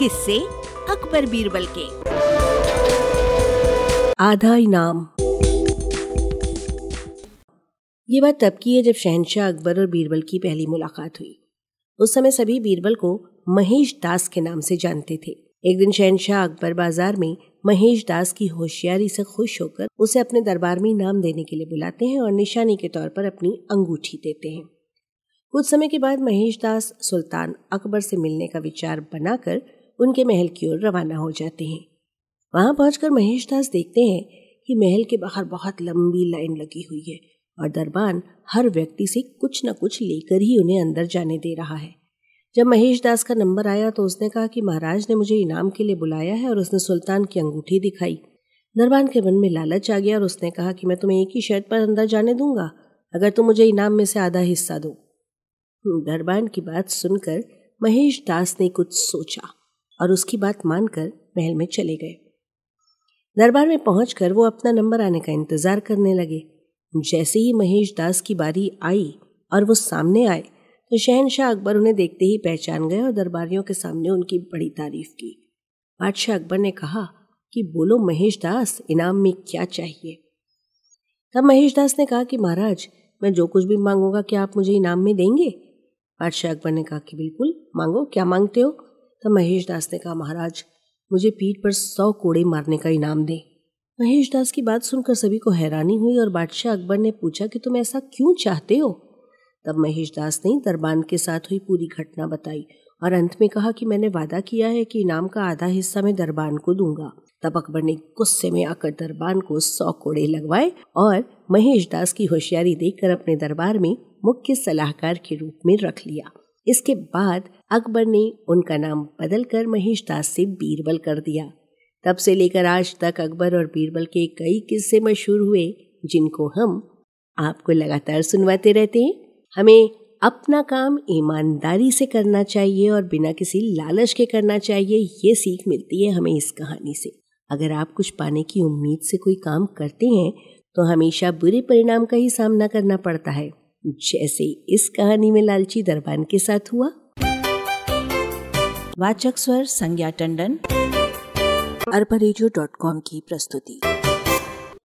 किससे अकबर बीरबल के। आधा इनाम ये बात तब की है जब शहनशाह अकबर और बीरबल की पहली मुलाकात हुई। उस समय सभी बीरबल को महेश दास के नाम से जानते थे। एक दिन शहनशाह अकबर बाज़ार में महेश दास की होशियारी से खुश होकर उसे अपने दरबार में इनाम देने के लिए बुलाते हैं और निशानी के तौर पर अपनी अंगूठी देते हैं। कुछ समय के बाद महेश दास सुल्तान अकबर से मिलने का विचार बनाकर उनके महल की ओर रवाना हो जाते हैं। वहाँ पहुंचकर महेश दास देखते हैं कि महल के बाहर बहुत लंबी लाइन लगी हुई है और दरबान हर व्यक्ति से कुछ न कुछ लेकर ही उन्हें अंदर जाने दे रहा है। जब महेश दास का नंबर आया तो उसने कहा कि महाराज ने मुझे इनाम के लिए बुलाया है और उसने सुल्तान की अंगूठी दिखाई। दरबान के मन में लालच आ गया और उसने कहा कि मैं तुम्हें एक ही शर्त पर अंदर जाने दूँगा, अगर तुम मुझे इनाम में से आधा हिस्सा दो। दरबान की बात सुनकर महेश दास ने कुछ सोचा। और उसकी बात मानकर महल में चले गए। दरबार में पहुंचकर वो अपना नंबर आने का इंतज़ार करने लगे। जैसे ही महेश दास की बारी आई और वो सामने आए तो शहनशाह अकबर उन्हें देखते ही पहचान गए और दरबारियों के सामने उनकी बड़ी तारीफ़ की। बादशाह अकबर ने कहा कि बोलो महेश दास, इनाम में क्या चाहिए? तब महेश दास ने कहा कि महाराज, मैं जो कुछ भी मांगूँगा, क्या आप मुझे इनाम में देंगे? बादशाह अकबर ने कहा कि बिल्कुल, मांगो, क्या मांगते हो? तब महेश दास ने कहा, महाराज, मुझे पीठ पर सौ कोड़े मारने का इनाम दे। महेश दास की बात सुनकर सभी को हैरानी हुई और बादशाह अकबर ने पूछा कि तुम ऐसा क्यों चाहते हो? तब महेश दास ने दरबान के साथ हुई पूरी घटना बताई और अंत में कहा कि मैंने वादा किया है कि इनाम का आधा हिस्सा मैं दरबान को दूँगा। तब अकबर ने गुस्से में आकर दरबान को सौ कोड़े लगवाए और महेश दास की होशियारी देखकर अपने दरबार में मुख्य सलाहकार के रूप में रख लिया। इसके बाद अकबर ने उनका नाम बदलकर महेश दास से बीरबल कर दिया। तब से लेकर आज तक अकबर और बीरबल के कई किस्से मशहूर हुए, जिनको हम आपको लगातार सुनवाते रहते हैं। हमें अपना काम ईमानदारी से करना चाहिए और बिना किसी लालच के करना चाहिए, ये सीख मिलती है हमें इस कहानी से। अगर आप कुछ पाने की उम्मीद से कोई काम करते हैं तो हमेशा बुरे परिणाम का ही सामना करना पड़ता है। जैसे इस कहानी में लालची दरबान के साथ हुआ। वाचक स्वर संज्ञा टंडन। अरबा की प्रस्तुति।